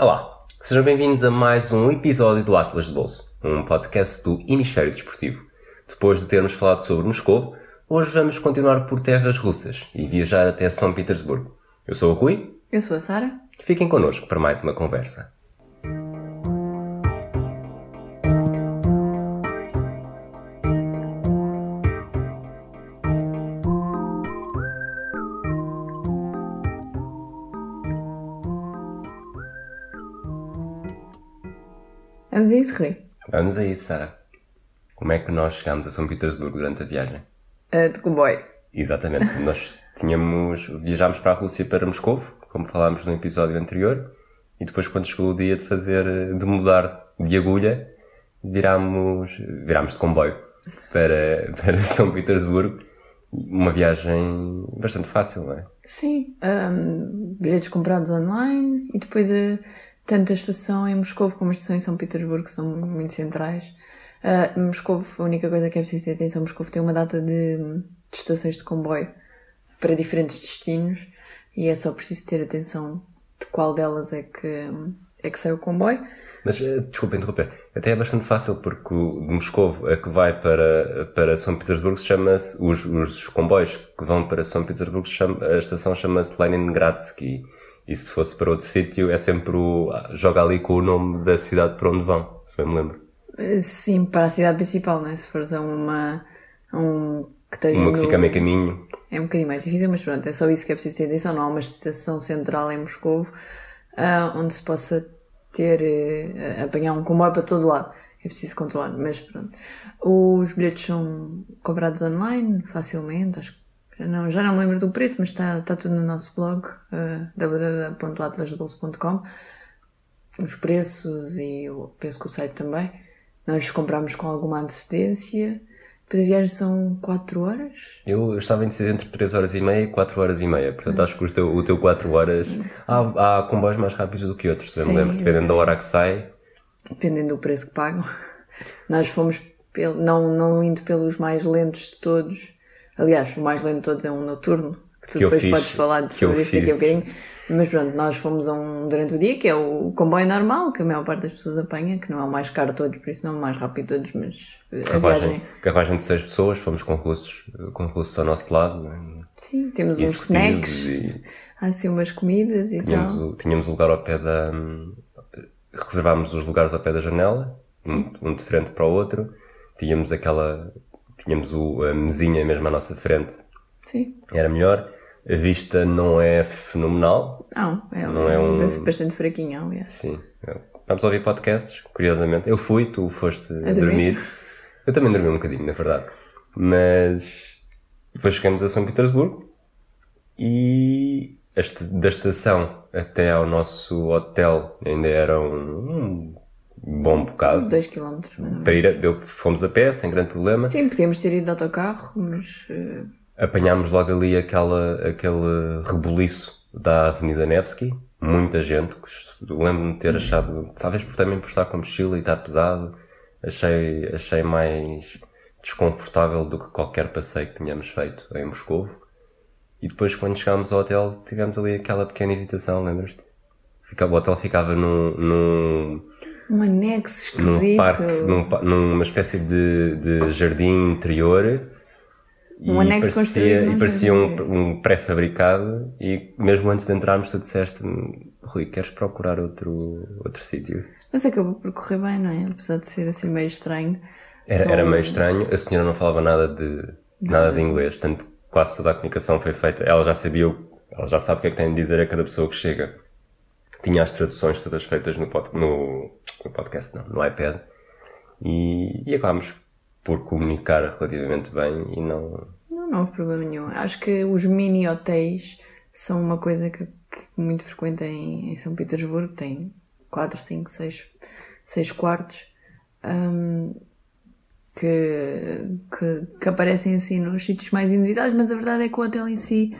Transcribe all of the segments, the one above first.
Olá, sejam bem-vindos a mais um episódio do Atlas de Bolso, um podcast do Hemisfério Desportivo. Depois de termos falado sobre Moscou, hoje vamos continuar por terras russas e viajar até São Petersburgo. Eu sou o Rui. Eu sou a Sara. Fiquem connosco para mais uma conversa. Isso, Rui. Vamos a isso, Sara. Como é que nós chegámos a São Petersburgo durante a viagem? Uh, de comboio. Exatamente. nós tínhamos, viajámos para a Rússia para Moscou, como falámos no episódio anterior, e depois quando chegou o dia de fazer, de mudar de agulha, virámos, virámos de comboio para, para São Petersburgo. Uma viagem bastante fácil, não é? Sim. Um, bilhetes comprados online e depois a, tanto a estação em Moscou como a estação em São Petersburgo são muito centrais. Uh, Moscou, a única coisa que é preciso ter atenção, Moscou tem uma data de, de estações de comboio para diferentes destinos e é só preciso ter atenção de qual delas é que, é que sai o comboio. Mas, eh, desculpa interromper, até é bastante fácil porque de Moscou, a que vai para, para São Petersburgo, chama-se, os, os comboios que vão para São Petersburgo, chama, a estação chama-se Leningradsky. E se fosse para outro sítio, é sempre o, joga ali com o nome da cidade para onde vão, se bem me lembro. Eh, sim, para a cidade principal, não é? Se fores a uma, a um que esteja Uma que fica a meio caminho. É um bocadinho mais difícil, mas pronto, é só isso que é preciso ter atenção. Não há uma estação central em Moscou ah, onde se possa ter, eh, apanhar um comboio para todo lado. É preciso controlar, mas pronto. Os bilhetes são comprados online, facilmente, acho que já não, já não me lembro do preço, mas está, está tudo no nosso blog, uh. Os preços e eu penso que o site também. Nós compramos com alguma antecedência. Depois a viagem são 4 horas. Eu estava indeciso entre 3 horas e meia e 4 horas e meia. Portanto, acho que o teu, o teu 4 horas. Há, há comboios mais rápidos do que outros, se me Sim, lembro. Dependendo da hora que sai. dependendo do preço que pagam. Nós fomos, pelo, não, não indo pelos mais lentos de todos. Aliás, o mais lento de todos é um noturno, que tu Que depois fiz, podes falar eu sobre isso daqui a fiz. bocadinho. Mas pronto, nós fomos a um durante o dia, que é o comboio normal, que a maior parte das pessoas apanha, que não é o mais caro de todos, por isso não é o mais rápido de todos, mas a Carruagem, viagem. carruagem de 6 pessoas, fomos com russos, com russos ao nosso lado. né? Sim, temos uns snacks, e há assim umas comidas e tínhamos, tal. o, tínhamos o lugar ao pé da. Reservámos os lugares ao pé da janela, um, um de frente para o outro. Tínhamos aquela. Tínhamos o, a mesinha mesmo à nossa frente, Sim. era melhor. A vista não é fenomenal, Não, é, Não é um- bastante fraquinho, aliás. Sim. Vamos ouvir podcasts, curiosamente. Eu fui, tu foste a, dormir. dormir. Eu também dormi um bocadinho, na verdade. Mas depois chegamos a São Petersburgo e este, da estação até ao nosso hotel ainda era um bom bocado. 2 km. Para ir, a- eu, fomos a pé, sem grande problema. Sim, podíamos ter ido de autocarro, mas eh, Apanhámos logo ali aquela, aquele rebuliço da Avenida Nevsky. Muita gente. Lembro-me de ter achado, talvez por também por estar com mochila e estar pesado, achei, achei mais desconfortável do que qualquer passeio que tínhamos feito em Moscou. E depois, quando chegámos ao hotel, tivemos ali aquela pequena hesitação, lembras-te? O hotel ficava num, num, um anexo num esquisito. parque, num numa espécie de, de jardim interior. Um e parecia, num e parecia um, um pré-fabricado e mesmo antes de entrarmos tu disseste Rui, queres procurar outro, outro sítio? Mas acabou por correr bem, não é? Apesar de ser assim meio estranho. Era, Só- era meio estranho, a senhora não falava nada de, nada de inglês, tanto quase toda a comunicação foi feita, ela já sabia, ela já sabe o que é que tem de dizer a cada pessoa que chega. Tinha as traduções todas feitas no, pod, no, no podcast, não, no iPad. E, e acabámos por comunicar relativamente bem e não, Não, não houve problema nenhum. Acho que os mini hotéis são uma coisa que, que muito frequente em, em São Petersburgo. Tem 4, 5, 6, 6 quartos. hum, que, que, que aparecem assim nos sítios mais inusitados, mas a verdade é que o hotel em si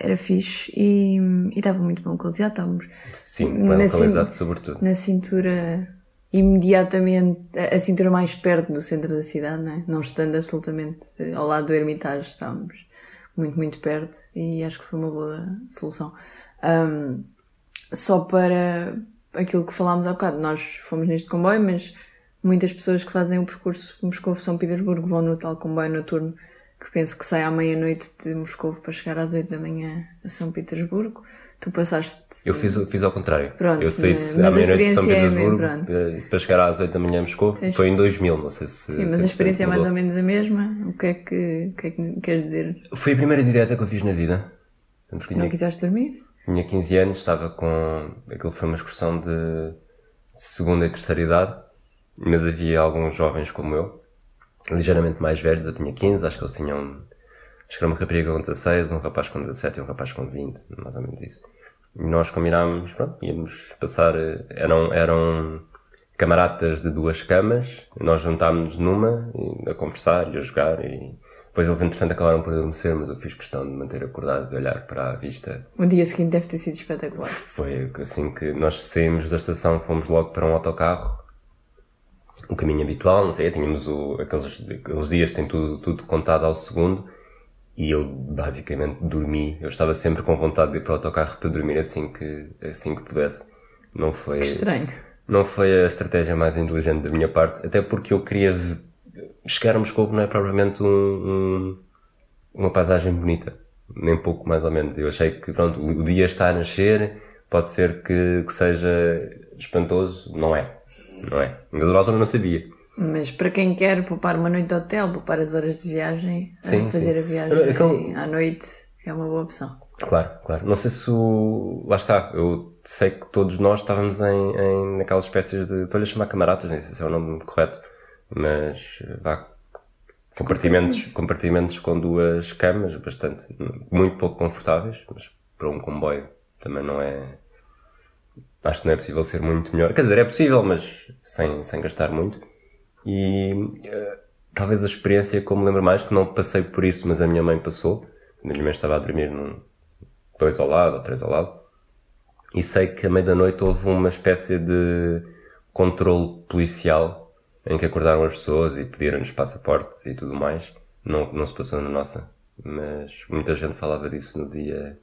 era fixe e, estava muito bem localizado. Estávamos sim, bem Na localizado sobretudo. na cintura imediatamente a, a cintura mais perto do centro da cidade, não, é? não estando absolutamente eh, ao lado do Hermitage, estávamos muito, muito perto e acho que foi uma boa solução. Ahm, só para, aquilo que falámos há bocado. Nós fomos neste comboio, mas muitas pessoas que fazem o percurso Moscovo-São Petersburgo vão no tal comboio noturno que penso que sai à meia-noite de Moscovo para chegar às 8 da manhã a São Petersburgo. Tu passaste. Eu fiz, fiz ao contrário. Pronto, eu saí de, à a meia-noite de São é Petersburgo mesmo, pronto. eh, para chegar às 8 da manhã em Moscou. Foi em 2000, não sei se. Sim, mas a experiência é mais ou menos a mesma. O que é que, o que, é que queres dizer? Foi a primeira direta que eu fiz na vida. Porque Não tinha, quiseste dormir? tinha 15 anos, estava com. Aquilo foi uma excursão de, de segunda e terceira idade, mas havia alguns jovens como eu, ligeiramente mais velhos. Eu tinha 15, acho que eles tinham. Acho que era uma rapariga com 16, um rapaz com 17 e um rapaz com 20, mais ou menos isso. E nós combinámos, pronto, íamos passar. Eram, eram camaradas de duas camas, nós juntámos numa a conversar e a jogar e depois eles entretanto acabaram por adormecer, mas eu fiz questão de manter acordado, de olhar para a vista. O dia seguinte deve ter sido espetacular. Foi assim que nós saímos da estação, fomos logo para um autocarro, o caminho habitual, não sei, tínhamos o, aqueles, aqueles dias que tem tudo, tudo contado ao segundo e eu basicamente dormi. Eu estava sempre com vontade de ir para o autocarro para dormir assim que, assim que pudesse. Não foi. Que estranho. Não foi a estratégia mais inteligente da minha parte, até porque eu queria chegar a Moscou não é propriamente um, um- uma paisagem bonita, nem pouco mais ou menos. Eu achei que pronto, o dia está a nascer, pode ser que, que seja espantoso, não é, não é. Mas na altura não sabia. Mas para quem quer poupar uma noite de hotel, poupar as horas de viagem, a Sim, fazer sim. a viagem Aquele- à noite é uma boa opção. Claro, claro. Não sei se o... Lá está, eu sei que todos nós estávamos em, em naquelas espécies de... Estou-lhe a chamar camaradas, não sei se é o nome correto, mas vá... Compartimentos, compartimentos com duas camas, bastante, muito pouco confortáveis, mas para um comboio também não é... Acho que não é possível ser muito melhor. Quer dizer, é possível, mas sem, sem gastar muito. E eh, talvez a experiência que eu me lembro mais, que não passei por isso, mas a minha mãe passou. A minha mãe estava a dormir num, dois ao lado ou três ao lado. E sei que à meia da noite houve uma espécie de controle policial em que acordaram as pessoas e pediram-nos passaportes e tudo mais. Não, não se passou na nossa, mas muita gente falava disso no dia,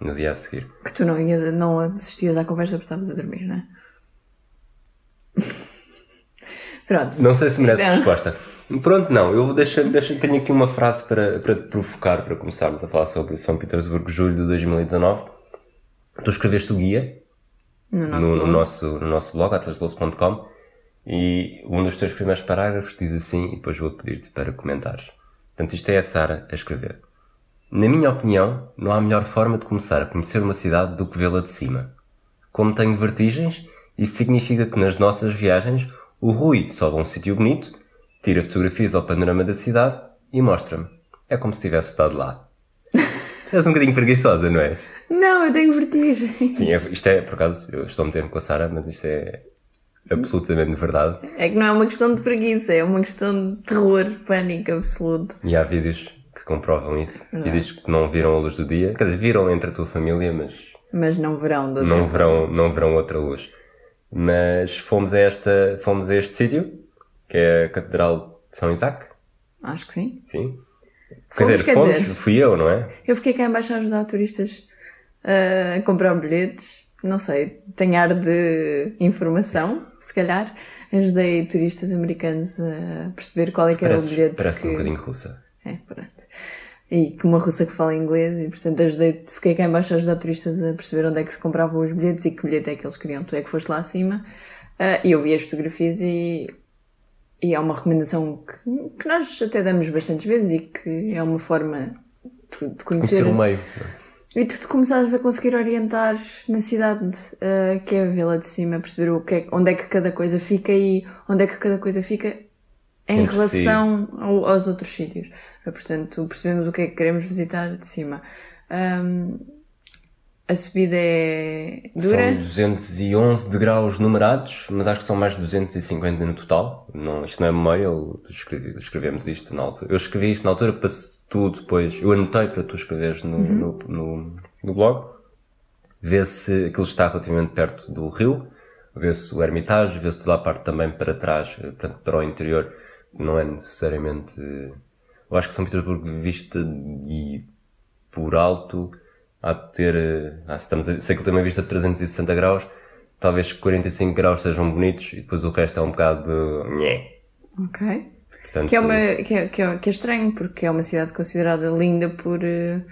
no dia a seguir. Que tu não, ias, não assistias à conversa porque estavas a dormir, não é? Pronto. Não sei se merece Então. resposta. Pronto, não. Eu deixo, deixo, tenho aqui uma frase para, para te provocar, para começarmos a falar sobre São Petersburgo, julho de 2019. Tu escreveste o guia No nosso no, no blog. nosso, no nosso blog, atlasgols.com, e um dos teus primeiros parágrafos diz assim, e depois vou pedir-te para comentares. Portanto, isto é a Sara a escrever. Na minha opinião, não há melhor forma de começar a conhecer uma cidade do que vê-la de cima. Como tenho vertigens, isso significa que nas nossas viagens o Rui sobe a um sítio bonito, tira fotografias ao panorama da cidade e mostra-me. É como se tivesse estado lá. Tu és um bocadinho preguiçosa, não é? Não, eu tenho vertigem. Sim, é- isto é, por acaso, eu estou a meter com a Sara, mas isto é absolutamente verdade. É que não é uma questão de preguiça, é uma questão de terror, pânico absoluto. E há vídeos que comprovam isso. Vídeos que não viram a luz do dia. Quer dizer, viram entre a tua família, mas Mas não verão do não tempo. verão, não verão outra luz. Mas fomos a esta, fomos a este sítio, que é a Catedral de São Isaac. Acho que sim. Sim. Fomos, quer fomos, dizer. fui eu, não é? Eu fiquei cá em baixo a ajudar turistas uh, a comprar bilhetes. Não sei, tenho ar de informação, se calhar. Ajudei turistas americanos a perceber qual é que era o bilhete parece que... um bocadinho russa. É, pronto. E que uma russa que fala inglês e portanto ajudei, fiquei cá em baixo a ajudar turistas a perceber onde é que se compravam os bilhetes e que bilhete é que eles queriam. Tu é que foste lá acima ah, e eu vi as fotografias e, e é uma recomendação que, que nós até damos bastantes vezes e que é uma forma de, de conhecer, o meio. e tu te começares a conseguir orientar na cidade, ah, que é vê-la de cima, perceber o que é, onde é que cada coisa fica e onde é que cada coisa fica em relação ao- aos outros sítios. Ah, Portanto, percebemos o que é que queremos visitar de cima. Ahm, a subida é dura. São 211 degraus numerados, mas acho que são mais de 250 no total. Não, isto não é memória, eu escrevi, escrevemos isto na altura. Eu escrevi isto na altura para tu depois, eu anotei para tu escreveres no, no, no, no blog. Vê se aquilo está relativamente perto do rio, vê se o Hermitage, vê se toda a parte também para trás, eh, para, para o interior, não é necessariamente. Eu acho que São Petersburgo vista e por alto há de ter. Ah, se estamos a, sei que tem uma vista de 360 graus, talvez 45 graus sejam bonitos e depois o resto é um bocado de... Ok. Portanto, Que é, uma, que, é, que, é, que é estranho, porque é uma cidade considerada linda por, eh,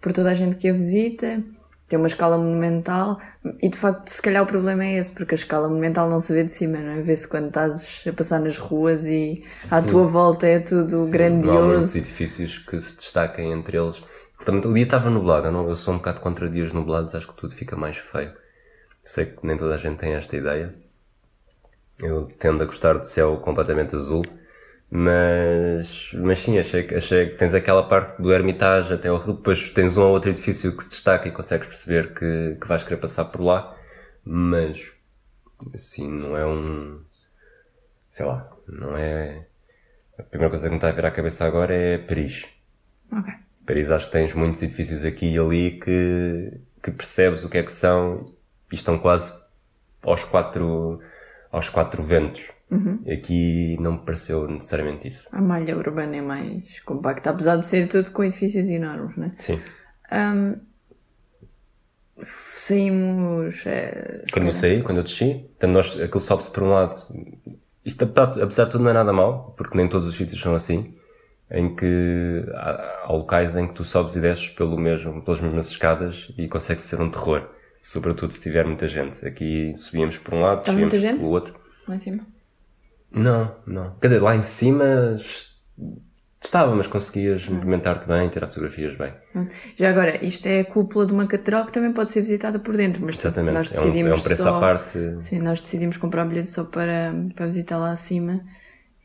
por toda a gente que a visita, tem uma escala monumental, e de facto, se calhar o problema é esse, porque a escala monumental não se vê de cima, não é? Vê-se quando estás a passar nas ruas e à tua volta é tudo Sim, Não há grandioso. edifícios que se destaquem entre eles. O dia estava nublado, eu, não, eu sou um bocado contra dias nublados, acho que tudo fica mais feio. Sei que nem toda a gente tem esta ideia. Eu tendo a gostar de céu completamente azul. Mas, mas sim, achei, que- achei que tens aquela parte do Hermitage até ao rio, depois tens um ou outro edifício que se destaca e consegues perceber que, que vais querer passar por lá, mas, assim, não é um, sei lá, não é, a primeira coisa que me está a vir à cabeça agora é Paris. Ok. Paris acho que tens muitos edifícios aqui e ali que, que percebes o que é que são e estão quase aos quatro, aos quatro ventos. Aqui não me pareceu necessariamente isso. A malha urbana é mais compacta, apesar de ser tudo com edifícios enormes, né? Sim. Saímos. eh, se Quando eu saí, quando eu desci, portanto, nós, aquilo sobe-se por um lado. Isto, apesar, de tudo, não é nada mal, porque nem todos os sítios são assim. Em que há, há locais em que tu sobes e desces pelo mesmo, pelas mesmas escadas e consegue ser um terror. Sobretudo se tiver muita gente. Aqui subíamos por um lado, Estava desvíamos pelo outro. Lá em cima. Não, não. Quer dizer, lá em cima es- estava, mas conseguias movimentar-te bem, tirar fotografias bem. Já agora, isto é a cúpula de uma catedral que também pode ser visitada por dentro, mas Exatamente. nós É um, decidimos é um preço só... à parte. Sim, nós decidimos comprar bilhete só para, para visitar lá acima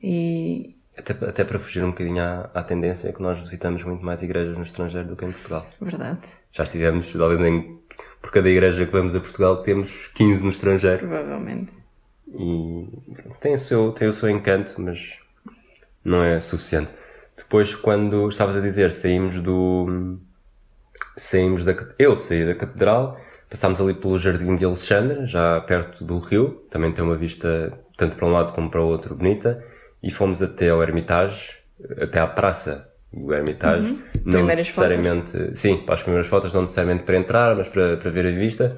e Até, até para fugir um bocadinho à, à tendência que nós visitamos muito mais igrejas no estrangeiro do que em Portugal. verdade, Já estivemos, talvez em, por cada igreja que vamos a Portugal, temos 15 no estrangeiro. provavelmente. E tem o seu, tem o seu encanto, mas não é suficiente. Depois, quando estavas a dizer, saímos do. Saímos da. Eu saí da catedral, passámos ali pelo Jardim de Alexandre, já perto do rio, também tem uma vista tanto para um lado como para o outro bonita, e fomos até ao Hermitage, até à praça do Hermitage. Não Primeiras necessariamente. Sim, para as primeiras fotos, não necessariamente para entrar, mas para, para ver a vista.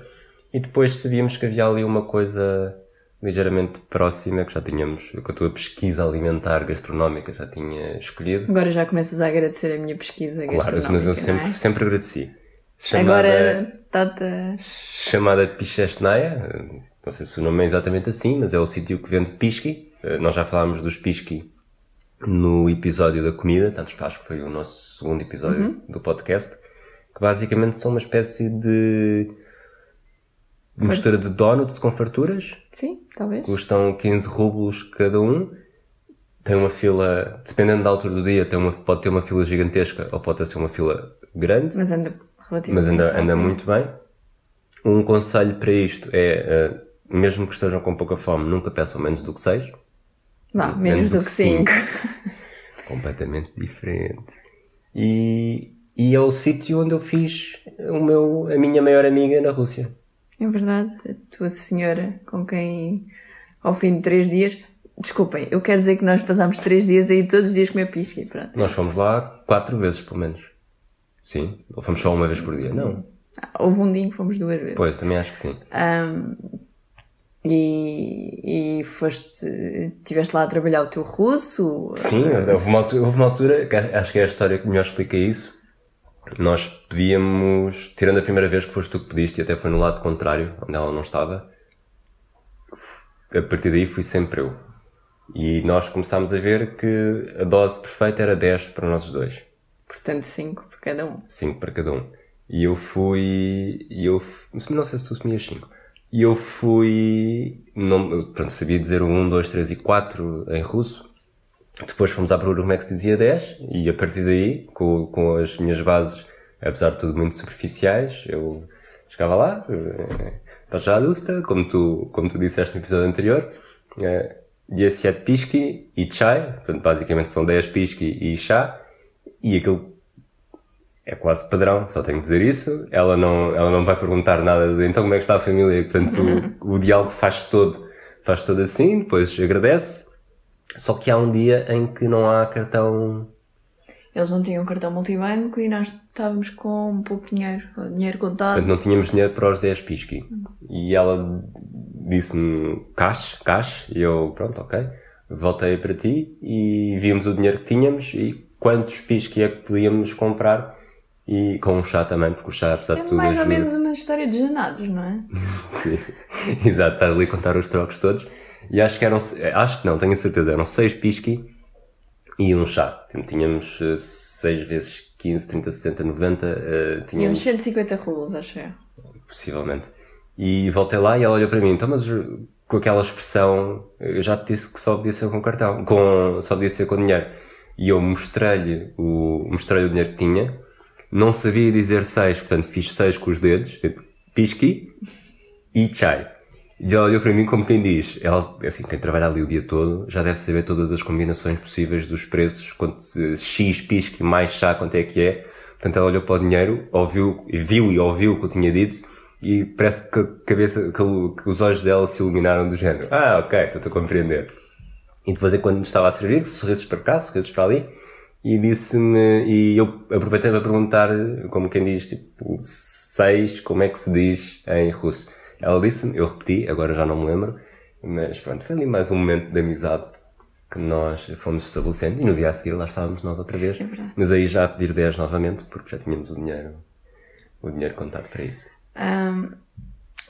E depois sabíamos que havia ali uma coisa ligeiramente próxima que já tínhamos, com a tua pesquisa alimentar gastronómica já tinha escolhido. Agora já começas a agradecer a minha pesquisa Claro, mas eu gastronómica, sempre, é? sempre agradeci. Chamada, Agora está-te... chamada Pichestnaia, não sei se o nome é exatamente assim, mas é o sítio que vende pisqui. Eh, Nós já falámos dos pisqui no episódio da comida, tanto acho que foi o nosso segundo episódio Uhum. do podcast, que basicamente são uma espécie de mistura de donuts com farturas, Sim, talvez. custam 15 rublos cada um. Tem uma fila, dependendo da altura do dia, tem uma, pode ter uma fila gigantesca ou pode ser uma fila grande, Mas anda relativamente mas anda, anda muito bem. Um conselho para isto é, eh, mesmo que estejam com pouca fome, nunca peçam menos do que 6. Vá, menos do que 5. Completamente diferente. E, e é o sítio onde eu fiz o meu, a minha maior amiga na Rússia. É verdade, a tua senhora com quem ao fim de três dias. Desculpem, eu quero dizer que nós passámos três dias aí todos os dias comer pisca e pronto. Nós fomos lá quatro vezes, pelo menos. Sim? Ou fomos só uma vez por dia? Não. Ah, Houve um dia em que fomos duas vezes. Pois, também acho que sim. E, e foste. Estiveste lá a trabalhar o teu russo. Sim, houve uma altura, houve uma altura acho que é a história que melhor explica isso. Nós pedíamos, tirando a primeira vez que foste tu que pediste, e até foi no lado contrário, onde ela não estava, a partir daí fui sempre eu. E nós começámos a ver que a dose perfeita era 10 para nós dois. Portanto, cinco por cada um. 5 para cada um. E eu fui. E eu. Não sei se tu comias 5. E eu fui. Não, pronto, sabia dizer o 1, 2, 3 e 4 em russo. Depois fomos à procura como é que se dizia 10. E a partir daí, com, com as minhas bases, apesar de tudo muito superficiais, eu chegava lá. Pajadusta, como tu, como tu disseste no episódio anterior. eh, 17 pisky e chai. Portanto, basicamente são 10 pisky e chá. E aquilo é quase padrão, só tenho que dizer isso. Ela não, ela não vai perguntar nada de então como é que está a família. Portanto, o, o diálogo faz todo, faz todo assim, depois agradece. Só que há um dia em que não há cartão. Eles não tinham cartão multibanco e nós estávamos com um pouco de dinheiro, dinheiro contado. Portanto, não tínhamos dinheiro para os 10 pisqui. E ela disse-me cash, cash, e eu, pronto, ok. Voltei para ti e vimos o dinheiro que tínhamos e quantos pisque é que podíamos comprar e com um chá também, porque o chá, apesar de É tudo, mais ou menos uma história de janados, não é? Sim, exato, estar ali a contar os trocos todos. E acho que eram, acho que não, tenho a certeza, eram 6 pisqui e um chá. Tínhamos 6 vezes 15, 30, 60, 90, eh, E uns tínhamos 150 rulos, acho eu. possivelmente. E voltei lá e ela olhou para mim, então, mas uh, com aquela expressão, eu já te disse que só podia ser com cartão, com, só podia ser com dinheiro. E eu mostrei-lhe o, mostrei o dinheiro que tinha, não sabia dizer seis, portanto fiz seis com os dedos, tipo, pisqui e chai. E ela olhou para mim como quem diz, ela, assim, quem trabalha ali o dia todo, já deve saber todas as combinações possíveis dos preços, quanto, X, pisqui, mais chá, quanto é que é. Portanto, ela olhou para o dinheiro, ouviu, viu e ouviu o que eu tinha dito, e parece que a cabeça, que, os olhos dela se iluminaram do género. Ah, ok, estou a compreender. E depois é quando estava a servir, sorrisos para cá, sorrisos para ali, e disse-me, e eu aproveitei para perguntar, como quem diz, tipo, seis, como é que se diz em russo? Ela disse-me, eu repeti, agora já não me lembro, mas pronto, foi ali mais um momento de amizade que nós fomos estabelecendo, e no dia a seguir lá estávamos nós outra vez, verdade. mas aí já a pedir 10 novamente, porque já tínhamos o dinheiro, o dinheiro contado para isso. Ahm,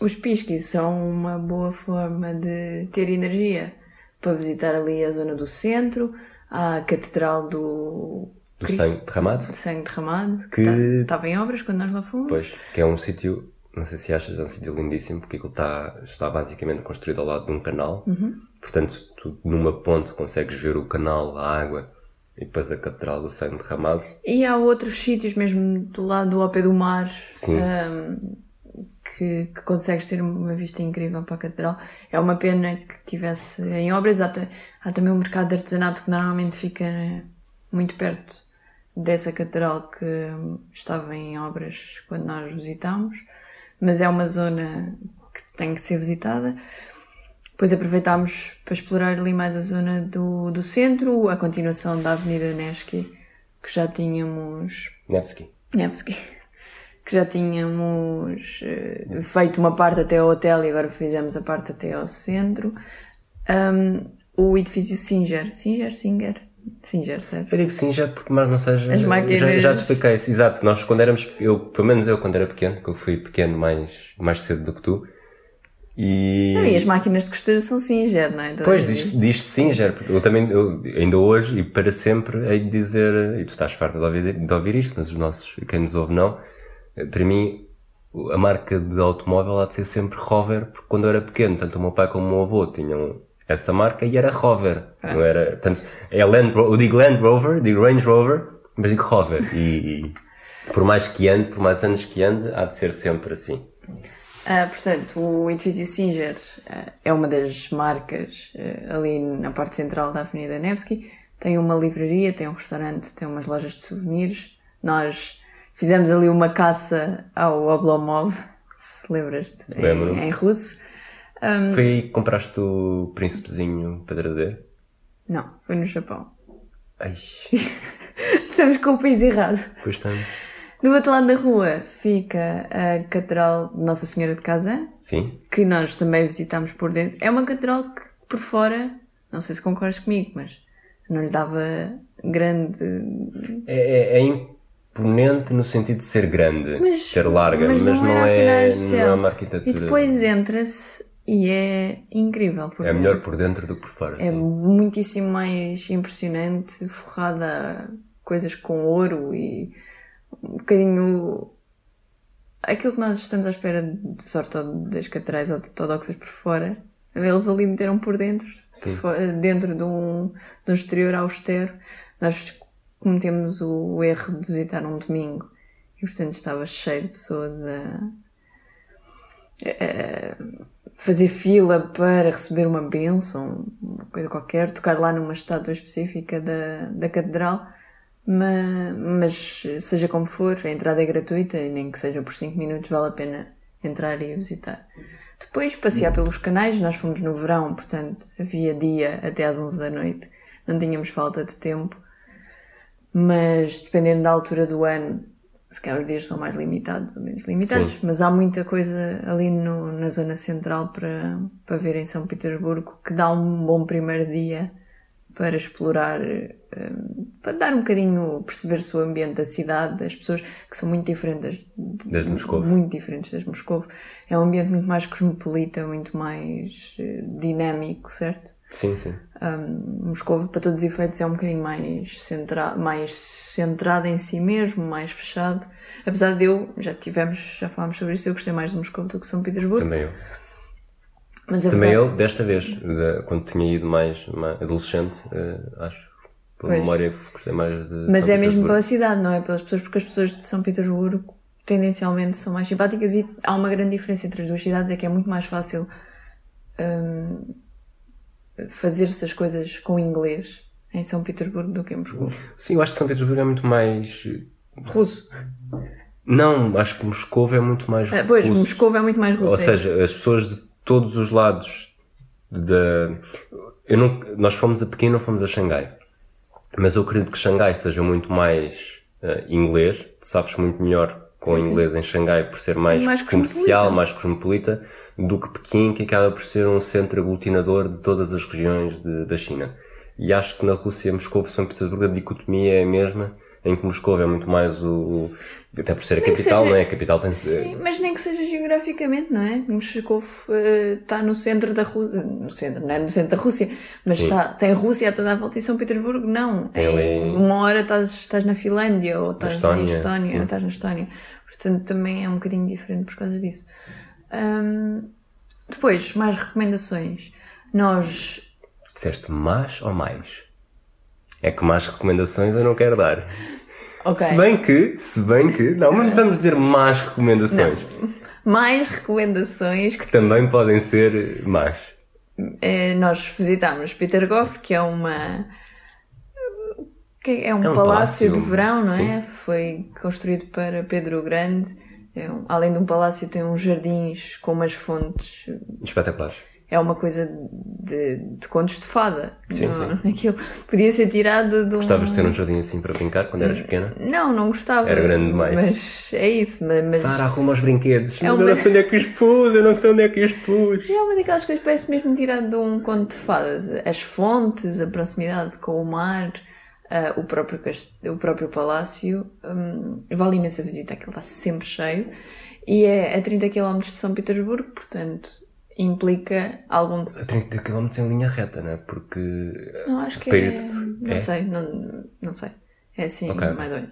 os pisquis são uma boa forma de ter energia para visitar ali a zona do centro, a catedral do, Do sangue derramado? de sangue derramado, Que- que tá- estava em obras quando nós lá fomos. Pois, que é um sítio, não sei se achas, é um sítio lindíssimo, porque aquilo está, está basicamente construído ao lado de um canal. Portanto, tu numa ponte consegues ver o canal, a água e depois a Catedral do Sangue Derramado. E há outros sítios mesmo do lado ao pé do mar ahm, que, que consegues ter uma vista incrível para a catedral. É uma pena que tivesse em obras. Há, há também um mercado de artesanato que normalmente fica eh, muito perto dessa catedral que hum, estava em obras quando nós visitámos. Mas é uma zona que tem que ser visitada. Depois aproveitámos para explorar ali mais a zona do, do centro, a continuação da Avenida Nevsky, que já tínhamos. Nevsky. Nevsky. Que já tínhamos eh, feito uma parte até ao hotel e agora fizemos a parte até ao centro. Um, o edifício Singer. Singer? Singer? Singer, certo? Eu digo já porque mais não seja. As máquinas- Já, já te expliquei isso, exato. Nós quando éramos, eu, pelo menos eu quando era pequeno, que eu fui pequeno mais, mais cedo do que tu. E. Não, e as máquinas de costura são Singer, não é? Então, Pois, é diz, diz Singer. Eu também, eu, ainda hoje e para sempre, hei de dizer, e tu estás farta de ouvir, de ouvir isto, mas os nossos, quem nos ouve não, para mim, a marca de automóvel há de ser sempre Rover, porque quando eu era pequeno, tanto o meu pai como o meu avô tinham essa marca e era Rover. Não era, portanto, é Land, Ro- eu digo Land Rover, digo Range Rover, mas digo Rover. E, e por mais que ande, por mais anos que ande, há de ser sempre assim. Ah, portanto, o edifício Singer ah, é uma das marcas ah, ali na parte central da Avenida Nevsky. Tem uma livraria, tem um restaurante, tem umas lojas de souvenirs. Nós fizemos ali uma caça ao Oblomov, se lembras-te, em, em russo. Foi aí que compraste o príncipezinho para trazer? Não, foi no Japão. Ai, Estamos com o país errado. depois estamos. Do outro lado da rua fica a Catedral de Nossa Senhora de Kazan, Sim, que nós também visitámos por dentro. É uma catedral que por fora, não sei se concordas comigo, mas não lhe dava grande. É, é- é imponente no sentido de ser grande, Mas, ser larga, mas, não, era assim é, especial. não é uma arquitetura. E depois entra-se e é incrível. Por É melhor por dentro do que por fora. É sim. muitíssimo mais impressionante, forrada a coisas com ouro e um bocadinho aquilo que nós estamos à espera dos orto- das catedrais ortodoxas por fora. Eles ali meteram por dentro, por fo- dentro de um, de um exterior austero. Nós cometemos o erro de visitar um domingo e, portanto, estava cheio de pessoas a, fazer fila para receber uma bênção, uma coisa qualquer, tocar lá numa estátua específica da, da catedral, mas, mas seja como for, a entrada é gratuita e nem que seja por 5 minutos vale a pena entrar e visitar. Depois passear pelos canais, nós fomos no verão, portanto havia dia até às 11 da noite, não tínhamos falta de tempo, mas dependendo da altura do ano se calhar os dias são mais limitados ou menos limitados, Sim. mas há muita coisa ali no, na zona central para, para ver em São Petersburgo que dá um bom primeiro dia para explorar, um, para dar um bocadinho, perceber-se o ambiente da cidade, das pessoas que são muito diferentes das de Moscou. Muito diferentes das Moscou. É um ambiente muito mais cosmopolita, muito mais uh, dinâmico, certo? Sim, sim. Um, Moscou, para todos os efeitos, é um bocadinho mais, centra mais centrado em si mesmo, mais fechado. Apesar de eu, já tivemos, já falámos sobre isso, eu gostei mais de Moscou do que São Petersburgo. Também eu. Mas Também verdade... eu, desta vez, quando tinha ido mais, mais adolescente, uh, acho, pela pois. memória, gostei mais de. Mas São é mesmo pela cidade, não é? Pelas pessoas, porque as pessoas de São Petersburgo tendencialmente são mais simpáticas e há uma grande diferença entre as duas cidades, é que é muito mais fácil um, fazer-se as coisas com inglês em São Petersburgo do que em Moscou. Sim, eu acho que São Petersburgo é muito mais. russo. Não, acho que Moscou é muito mais ah, Pois, russo. Moscou é muito mais russo. Ou é seja, as pessoas de todos os lados da. Eu não, nós fomos a Pequim, não fomos a Xangai. Mas eu acredito que Xangai seja muito mais uh, inglês, sabes muito melhor com o inglês em Xangai por ser mais, mais comercial, mais cosmopolita, do que Pequim, que acaba por ser um centro aglutinador de todas as regiões de, da China. E acho que na Rússia, Moscou e São Petersburgo a dicotomia é a mesma, em que Moscou é muito mais o, até por ser a capital, seja, não é? A capital tem Sim, mas nem que seja geograficamente, não é? Moscou uh, está no centro da Rússia, no centro, não é no centro da Rússia, mas está, tem Rússia a toda a volta e São Petersburgo não. Tem é, Uma hora estás, estás na Finlândia ou estás na Estónia, ou estás na Estónia. Portanto, também é um bocadinho diferente por causa disso. Um, depois, mais recomendações. Nós. Disseste mais ou mais? É que mais recomendações eu não quero dar. Okay. Se bem que, se bem que, não, mas vamos dizer mais recomendações. Não. Mais recomendações que, também podem ser más. É, nós visitámos Peter Goff, que é uma que é um, é um palácio, palácio, de verão, não é? sim. é? Foi construído para Pedro o Grande. É um, além de um palácio, tem uns jardins com umas fontes espetaculares é uma coisa de, de contos de fada. Sim, não, sim. Aquilo podia ser tirado de um... Gostavas de ter um jardim assim para brincar quando eras pequena? Não, não gostava. Era grande demais. Mas é isso. Mas... Sara, arruma os brinquedos. É mas uma... eu não sei onde é que os pus, eu não sei onde é que os pus. É uma daquelas coisas que parece mesmo tirado de um conto de fadas. As fontes, a proximidade com o mar... Uh, o, próprio cast... o próprio palácio um, vale imensa visita, aquilo está sempre cheio e é a 30 km de São Petersburgo, portanto implica algum. A 30 km em linha reta, não é? Porque. Não, acho que é. Não é? sei, não, não sei. É assim, okay. mais ou menos.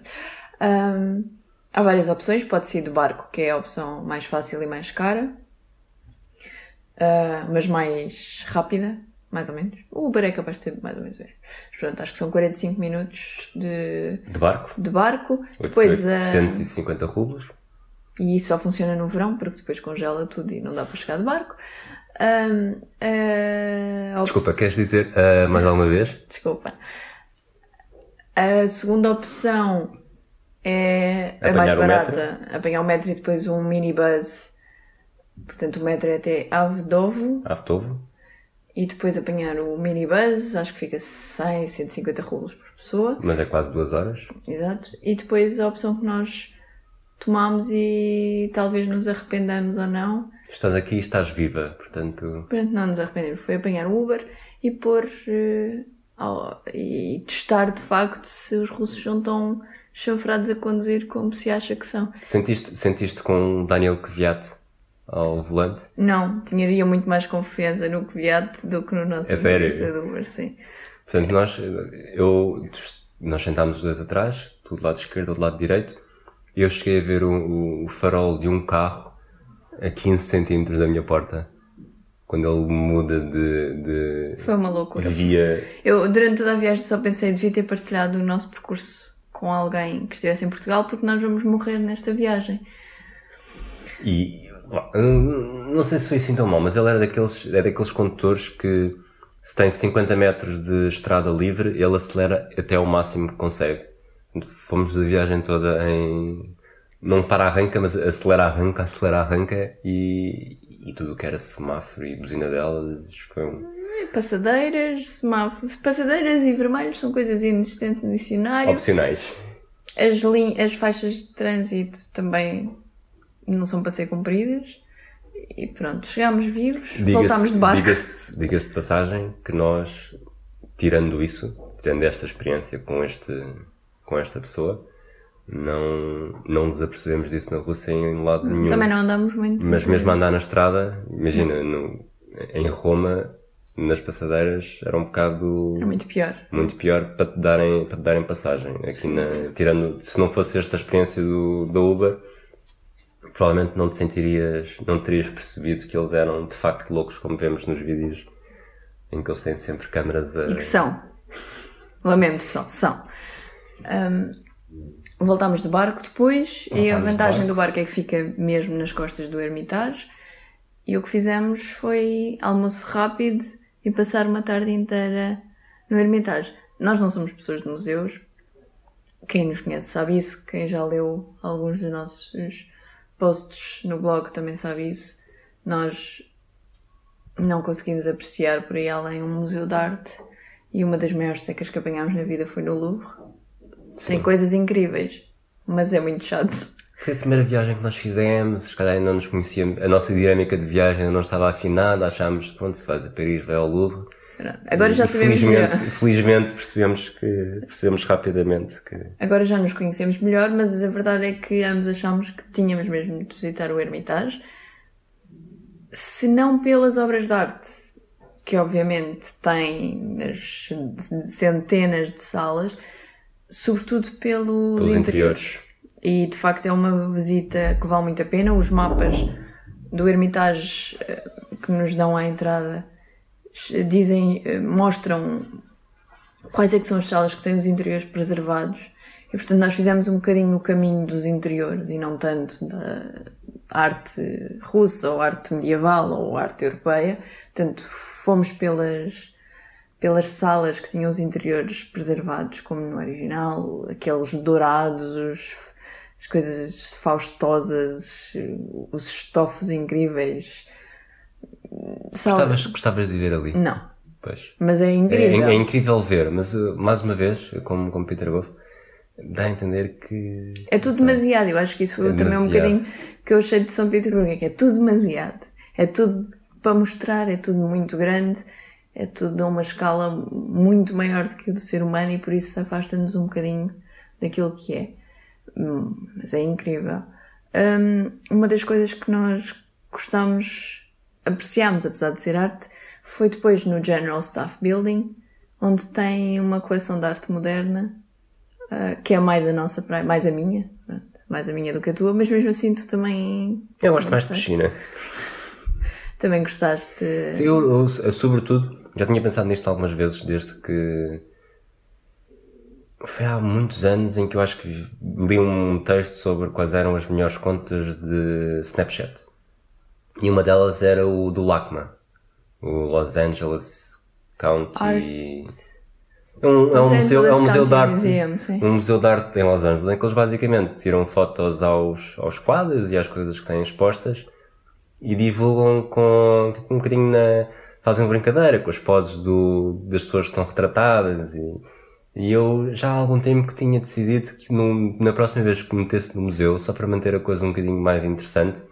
Um, há várias opções, pode ser do barco, que é a opção mais fácil e mais cara, uh, mas mais rápida, mais ou menos. O Uber é capaz de ser mais ou menos. Mas pronto, acho que são 45 minutos de. De barco? De barco. Depois. 150 uh, rublos. E isso só funciona no verão, porque depois congela tudo e não dá para chegar de barco. Um, uh, Desculpa, queres dizer uh, mais alguma vez? Desculpa. A segunda opção é a mais barata. Apanhar o metro e depois um minibus. Portanto, o metro é até Avdovo. Avdovo. E depois apanhar o minibus, acho que fica 100, 150 rublos por pessoa. Mas é quase duas horas. Exato. E depois a opção que nós tomámos e talvez nos arrependamos ou não. Estás aqui e estás viva, portanto. Portanto, não nos arrependemos. Foi apanhar o Uber e pôr. Uh, oh, e testar de facto se os russos não estão chanfrados a conduzir como se acha que são. Sentiste, sentiste com Daniel Kvyat ao volante? Não, tinha muito mais confiança no Kvyat do que no nosso é sério? do Uber, sim. Portanto, nós, eu, nós sentámos os dois atrás, tu do lado esquerdo, do lado direito, eu cheguei a ver o, o farol de um carro a 15 centímetros da minha porta. Quando ele muda de, de. Foi uma loucura. Via... Eu, durante toda a viagem, só pensei, devia ter partilhado o nosso percurso com alguém que estivesse em Portugal, porque nós vamos morrer nesta viagem. E. Não sei se foi assim tão mal, mas ele era daqueles, é daqueles condutores que, se tem 50 metros de estrada livre, ele acelera até o máximo que consegue. Fomos a viagem toda em. Não para arranca, mas acelera arranca, acelera arranca e, e tudo o que era semáforo e buzina delas foi um. Passadeiras, semáforos. Passadeiras e vermelhos são coisas inexistentes no dicionário. Opcionais. As, lin- as faixas de trânsito também não são para ser cumpridas. E pronto, chegámos vivos, voltámos de barco. Diga-se diga de passagem que nós, tirando isso, tendo esta experiência com, este, com esta pessoa, não, não nos apercebemos disso na Rússia em lado nenhum. Também não andamos muito. Mas mesmo a andar na estrada, imagina, no, em Roma, nas passadeiras, era um bocado É muito pior. muito pior para te darem, para te darem passagem. Aqui na, tirando, se não fosse esta experiência do, da Uber, provavelmente não te sentirias, não terias percebido que eles eram de facto loucos, como vemos nos vídeos, em que eles têm sempre câmaras a. E que são. Lamento, pessoal, são. Ahm, voltámos de barco depois e a Voltámos vantagem do barco é que fica mesmo nas costas do Hermitage. E o que fizemos foi almoço rápido e passar uma tarde inteira no Hermitage. Nós não somos pessoas de museus. Quem nos conhece sabe isso. Quem já leu alguns dos nossos posts no blog também sabe isso. Nós não conseguimos apreciar por aí além um museu de arte e uma das maiores secas que apanhámos na vida foi no Louvre. Tem coisas incríveis, mas é muito chato. Foi a primeira viagem que nós fizemos, se calhar ainda não nos conhecíamos, a nossa dinâmica de viagem ainda não estava afinada, achámos, pronto, se vais a Paris, vai ao Louvre. Agora já E sabemos melhor. felizmente, felizmente percebemos que, percebemos rapidamente que Agora já nos conhecemos melhor, mas a verdade é que ambos achámos que tínhamos mesmo de visitar o Hermitage. Se não pelas obras de arte, que obviamente tem as centenas de salas, sobretudo pelos, pelos interiores. interiores. E de facto é uma visita que vale muito a pena. Os mapas do Hermitage eh, que nos dão à entrada dizem, eh, mostram quais é que são as salas que têm os interiores preservados. E portanto nós fizemos um bocadinho o caminho dos interiores e não tanto da arte russa ou arte medieval ou arte europeia. Portanto, fomos pelas pelas salas que tinham os interiores preservados como no original, aqueles dourados, os, as coisas faustosas, os estofos incríveis. Sala... Gostavas, gostavas de ver ali? Não, Pois. mas é É, incrível. é incrível ver, mas uh, mais uma vez, como, como Peter Goff, dá a entender que. É tudo demasiado, eu acho que isso foi É também um demasiado. bocadinho que eu achei de São Petersburgo, é que é tudo demasiado. É tudo para mostrar, é tudo muito grande, é tudo a uma escala muito maior do que o do ser humano e por isso afasta-nos um bocadinho daquilo que é. Hum, Mas é incrível. Hum, uma das coisas que nós gostamos, apreciámos, apesar de ser arte, foi depois no General Staff Building, onde tem uma coleção de arte moderna Uh, que é mais a nossa praia, mais a minha, mais a minha do que a tua, mas mesmo assim tu também. Eu gosto mais de piscina. Também gostaste. Sim, eu, eu, eu, sobretudo, já tinha pensado nisto algumas vezes, desde que. Foi há muitos anos em que eu acho que li um texto sobre quais eram as melhores contas de Snapchat. E uma delas era o do LACMA, o Los Angeles County. É um, é um museu, é um museu de arte. Museum, um museu de arte em Los Angeles, em que eles basicamente tiram fotos aos, aos quadros e às coisas que têm expostas e divulgam com tipo, um bocadinho na. fazem uma brincadeira com as poses do, das pessoas que estão retratadas e, e eu já há algum tempo que tinha decidido que no- na próxima vez que me metesse no museu, só para manter a coisa um bocadinho mais interessante,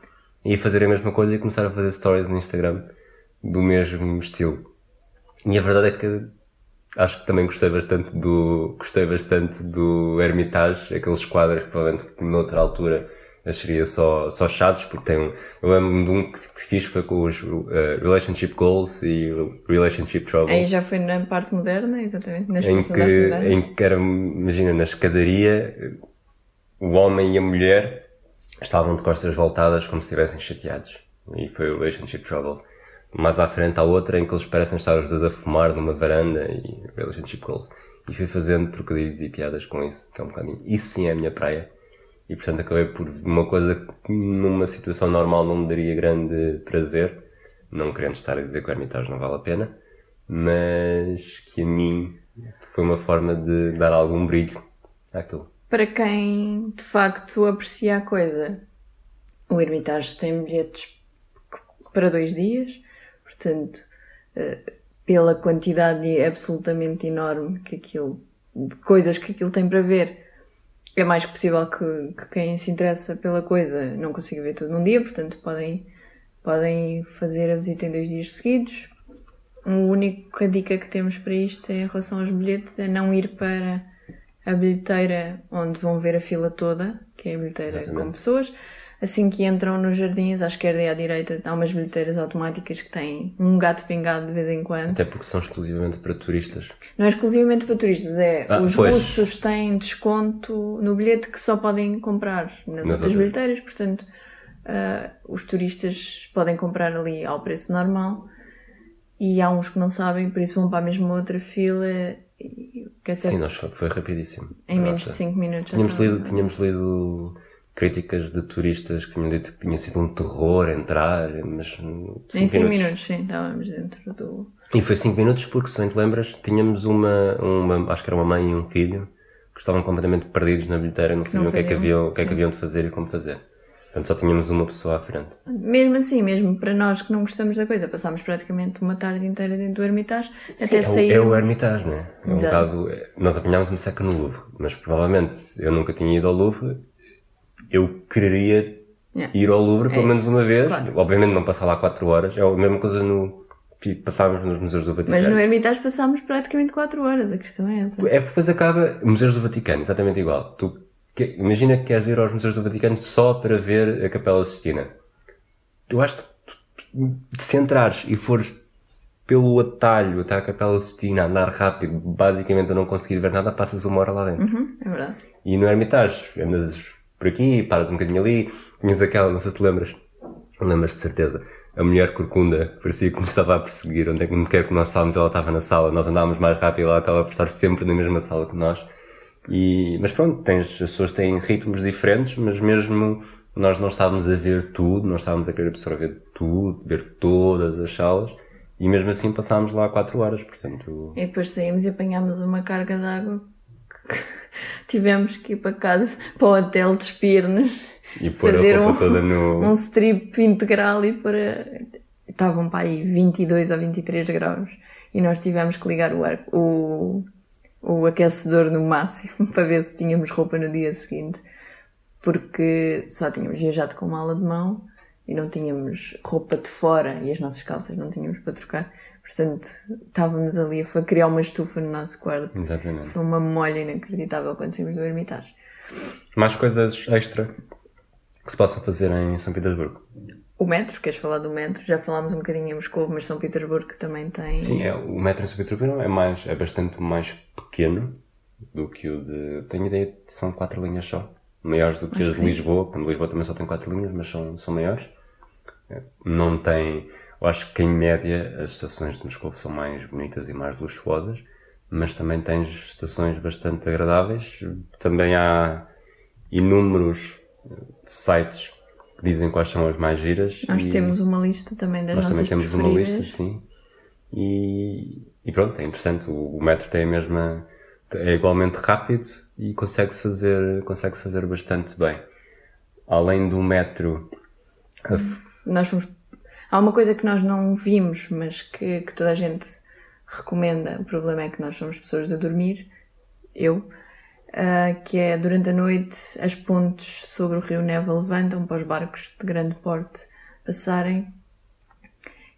ia fazer a mesma coisa e começar a fazer stories no Instagram do mesmo estilo. E a verdade é que acho que também gostei bastante do, gostei bastante do Hermitage, aqueles quadros que provavelmente noutra altura acharia só, só chatos, porque tem um, eu lembro-me de um que, que fiz foi com os uh, Relationship Goals e Relationship Troubles. Aí já foi na parte moderna, exatamente, na em que, em que era, imagina, na escadaria, o homem e a mulher estavam de costas voltadas como se estivessem chateados. E foi o Relationship Troubles. Mais à frente há outra em que eles parecem estar os dois a fumar numa varanda e Relationship Goals. E fui fazendo trocadilhos e piadas com isso, que é um bocadinho. Isso sim é a minha praia. E portanto acabei por uma coisa que numa situação normal não me daria grande prazer. Não querendo estar a dizer que o Hermitage não vale a pena. Mas que a mim foi uma forma de dar algum brilho àquilo. Para quem de facto aprecia a coisa, o Hermitage tem bilhetes para dois dias, portanto, eh, pela quantidade absolutamente enorme que aquilo, de coisas que aquilo tem para ver, é mais que possível que, que quem se interessa pela coisa não consiga ver tudo num dia, portanto podem, podem fazer a visita em dois dias seguidos. A única dica que temos para isto em relação aos bilhetes é não ir para a bilheteira onde vão ver a fila toda, que é a bilheteira Exatamente. com pessoas. Assim que entram nos jardins, à esquerda e à direita, há umas bilheteiras automáticas que têm um gato pingado de vez em quando. Até porque são exclusivamente para turistas. Não é exclusivamente para turistas, é Ah, os pois. russos têm desconto no bilhete que só podem comprar nas, outras outras. bilheteiras, portanto ah, os turistas podem comprar ali ao preço normal e há uns que não sabem, por isso vão para a mesma outra fila e quer dizer, Sim, nós foi rapidíssimo. em menos de 5 minutos. Tínhamos lido, tínhamos lido críticas de turistas que tinham dito que tinha sido um terror entrar, mas Em cinco 5 minutos, sim, estávamos dentro do. E foi 5 minutos porque, se bem te lembras, tínhamos uma, uma, acho que era uma mãe e um filho, que estavam completamente perdidos na bilheteira, não sabiam o que é que haviam, o que é que haviam de fazer e como fazer. Portanto, só tínhamos uma pessoa à frente. Mesmo assim, mesmo para nós que não gostamos da coisa, passámos praticamente uma tarde inteira dentro do Hermitage até é, sair. é o Hermitage, não é? É um bocado, é- nós apanhámos uma seca no Louvre, mas provavelmente eu nunca tinha ido ao Louvre, eu quereria Yeah. ir ao Louvre pelo É menos isso, uma vez, claro. obviamente não passar lá 4 horas, é a mesma coisa no, passávamos nos museus do Vaticano. Mas no Hermitage passámos praticamente 4 horas, a questão é essa. É porque depois acaba Museus do Vaticano, exatamente igual. Tu, que- imagina que queres ir aos Museus do Vaticano só para ver a Capela Sistina. Eu acho que se entrares e fores pelo atalho até à Capela Sistina, a andar rápido, basicamente a não conseguir ver nada, passas uma hora lá dentro. Uhum, é verdade. E no Hermitage, andas por aqui, paras um bocadinho ali, tinhas aquela, não sei se te lembras, lembras de certeza, a mulher corcunda, parecia que nos estava a perseguir, onde é que quer que nós estávamos, ela estava na sala, nós andávamos mais rápido, ela acaba por estar sempre na mesma sala que nós. E, mas pronto, tens, as pessoas têm ritmos diferentes, mas mesmo nós não estávamos a ver tudo, nós estávamos a querer absorver tudo, ver todas as salas, e mesmo assim passámos lá 4 horas, portanto, E depois saímos e apanhámos uma carga de água que tivemos que ir para casa, para o hotel despir-nos, fazer um, no... um strip integral e para. Estavam para aí 22 ou 23 graus e nós tivemos que ligar o, ar, o, o aquecedor no máximo para ver se tínhamos roupa no dia seguinte, porque só tínhamos viajado com mala de mão e não tínhamos roupa de fora e as nossas calças não tínhamos para trocar. Portanto, estávamos ali a criar uma estufa no nosso quarto. Exatamente. Foi uma molha inacreditável quando saímos do Hermitage. Mais coisas extra que se possam fazer em São Petersburgo. O metro, queres falar do metro? Já falámos um bocadinho em Moscou, mas São Petersburgo também tem. Sim, é, o metro em São Petersburgo é, mais, é bastante mais pequeno do que o de... Tenho ideia que são quatro linhas só. Maiores do que as de Lisboa, quando Lisboa também só tem quatro linhas, mas são, são maiores. É, Não tem... Eu acho que em média as estações de Moscou são mais bonitas e mais luxuosas, mas também tens estações bastante agradáveis. Também há inúmeros eh, sites que dizem quais são as mais giras. Nós e- temos uma lista também das nós nossas também temos uma preferidas. lista, sim. E, e pronto, é interessante. O, o metro tem a mesma. é igualmente rápido e consegue-se fazer, consegue fazer bastante bem. Além do metro, a Nós fomos... Há uma coisa que nós não vimos, mas que, que toda a gente recomenda. O problema é que nós somos pessoas de dormir, eu, ah, que é durante a noite as pontes sobre o rio Neva levantam para os barcos de grande porte passarem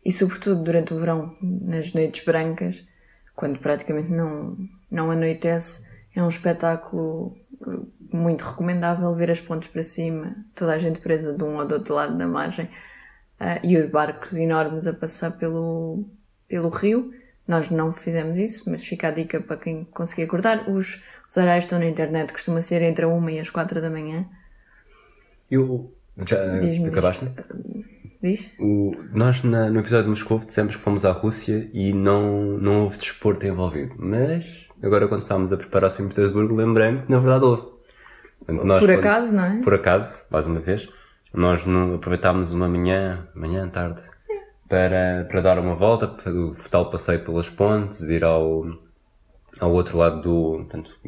e sobretudo durante o verão, nas noites brancas, quando praticamente não, não anoitece, é um espetáculo uh, muito recomendável ver as pontes para cima, toda a gente presa de um ou do outro lado da margem ah, e os barcos enormes a passar pelo, pelo rio. Nós não fizemos isso, mas fica a dica para quem conseguir acordar. Os, os horários estão na internet, costuma ser entre a 1 e as 4 da manhã. eu. Já Diz-me, acabaste? Diz? O, nós na- no episódio de Moscou dissemos que fomos à Rússia e não, não houve desporto envolvido. Mas agora quando estávamos a preparar São Petersburgo lembrei-me que na verdade houve. Nós, Por quando- acaso, não é? Por acaso, mais uma vez, nós não aproveitámos uma manhã, manhã, tarde, para, para dar uma volta, o tal passeio pelas pontes, ir ao, ao outro lado do, portanto,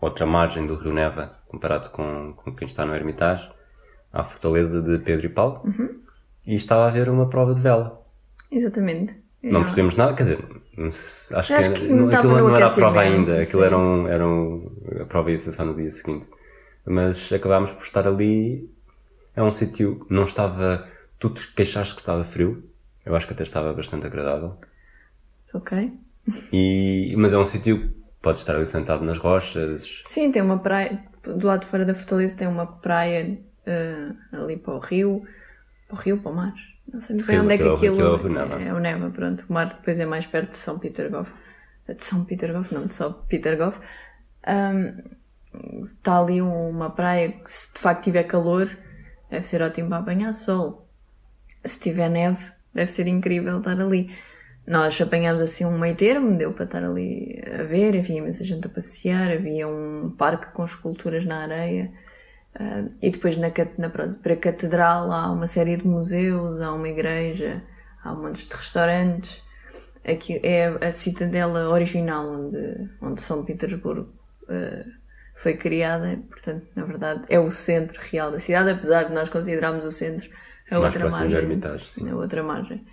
outra margem do Rio Neva, comparado com, com quem está no Hermitage, à fortaleza de Pedro e Paulo, e estava a haver uma prova de vela. Exatamente. Não percebemos nada, quer dizer, se- acho, Acho que, que não, aquilo não era a prova ainda, aquilo sim. era, um, era um, a prova ia ser só no dia seguinte. Mas acabámos por estar ali. É um sítio, não estava. Tu te queixaste que estava frio. Eu acho que até estava bastante agradável. Ok. E, mas é um sítio, podes estar ali sentado nas rochas. Sim, tem uma praia. Do lado de fora da Fortaleza tem uma praia uh, ali para o rio. Para o rio, para o mar. Não sei bem Rio, onde é que aquilo- aquilo. aquilo é. É o Neva, pronto. O mar depois é mais perto de São Petergof. De São Petergof, não, de São Petergof. Está ali uma praia que, se de facto tiver calor, deve ser ótimo para apanhar sol. Se tiver neve, deve ser incrível estar ali. Nós apanhámos assim um meio termo, deu para estar ali a ver, havia imensa gente a passear, havia um parque com esculturas na areia. Ah, e depois na, na, para a catedral há uma série de museus, há uma igreja, há um monte de restaurantes. Aqui é a citadela original onde, onde São Petersburgo ah, foi criada, portanto, na verdade, é o centro real da cidade, apesar de nós considerarmos o centro a Mais outra margem. Hermitage, sim. A outra margem.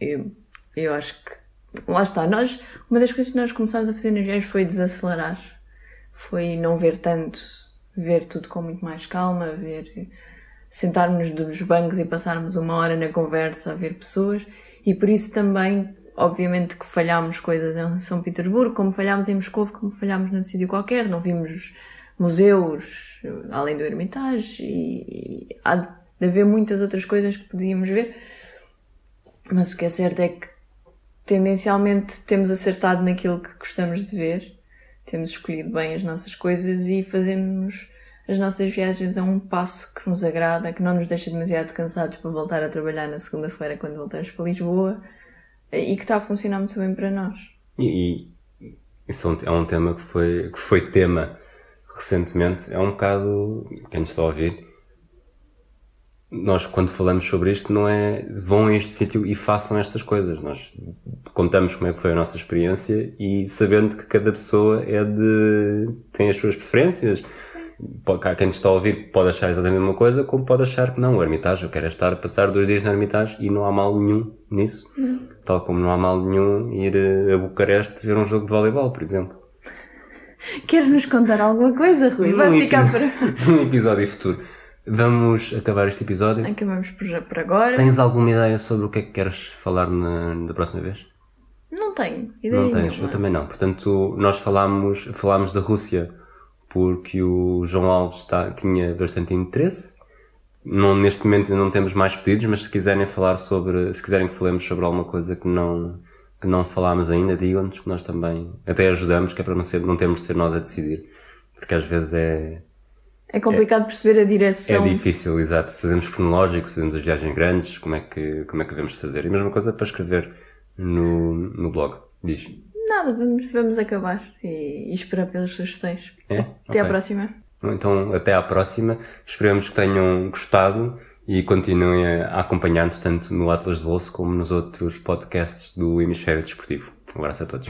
Eu, eu acho que. Lá está. Nós, uma das coisas que nós começámos a fazer nas viagens foi desacelerar. Foi não ver tanto, ver tudo com muito mais calma, ver. sentarmos nos bancos e passarmos uma hora na conversa a ver pessoas. E por isso também, obviamente, que falhámos coisas em São Petersburgo, como falhámos em Moscou, como falhámos num sítio qualquer. Não vimos museus, além do Hermitage, e, e há de haver muitas outras coisas que podíamos ver. Mas o que é certo é que tendencialmente temos acertado naquilo que gostamos de ver, temos escolhido bem as nossas coisas e fazemos as nossas viagens a um passo que nos agrada, que não nos deixa demasiado cansados para voltar a trabalhar na segunda-feira quando voltamos para Lisboa e que está a funcionar muito bem para nós. E, e isso é um- é um tema que foi, que foi tema recentemente. É um bocado, quem nos está a ouvir, nós quando falamos sobre isto não é vão a este sítio e façam estas coisas. Nós contamos como é que foi a nossa experiência e sabendo que cada pessoa é de, tem as suas preferências. Quem nos está a ouvir pode achar exatamente a mesma coisa, como pode achar que não. O Hermitage, eu quero é estar a passar dois dias no Hermitage e não há mal nenhum nisso. Tal como não há mal nenhum ir eh, a Bucareste ver um jogo de voleibol, por exemplo. Queres nos contar alguma coisa, Rui? Vai ficar para. Num episódio futuro. Vamos acabar este episódio. Acabamos por, por agora. Tens alguma ideia sobre o que é que queres falar na, da próxima vez? Não tenho ideia Não tens? nenhuma. Eu também não. Portanto, nós falámos, falámos da Rússia porque o João Alves está, tinha bastante interesse. Não, neste momento ainda não temos mais pedidos, mas se quiserem falar sobre, se quiserem que falemos sobre alguma coisa que não, que não falámos ainda, digam-nos que nós também até ajudamos, que é para não, ser, não termos de ser nós a decidir. Porque às vezes é, É complicado perceber a é direção. difícil, exato. Se fazemos cronológico, se fazemos as viagens grandes, como é que, como é que devemos fazer? E a mesma coisa para escrever no, no blog. Diz. Nada, vamos, vamos acabar e, e esperar pelas sugestões. É? Até à Ok. próxima. Então, até à próxima. Esperemos que tenham gostado e continuem a a acompanhar-nos tanto no Atlas de Bolso como nos outros podcasts do Hemisfério Desportivo. Um abraço a todos.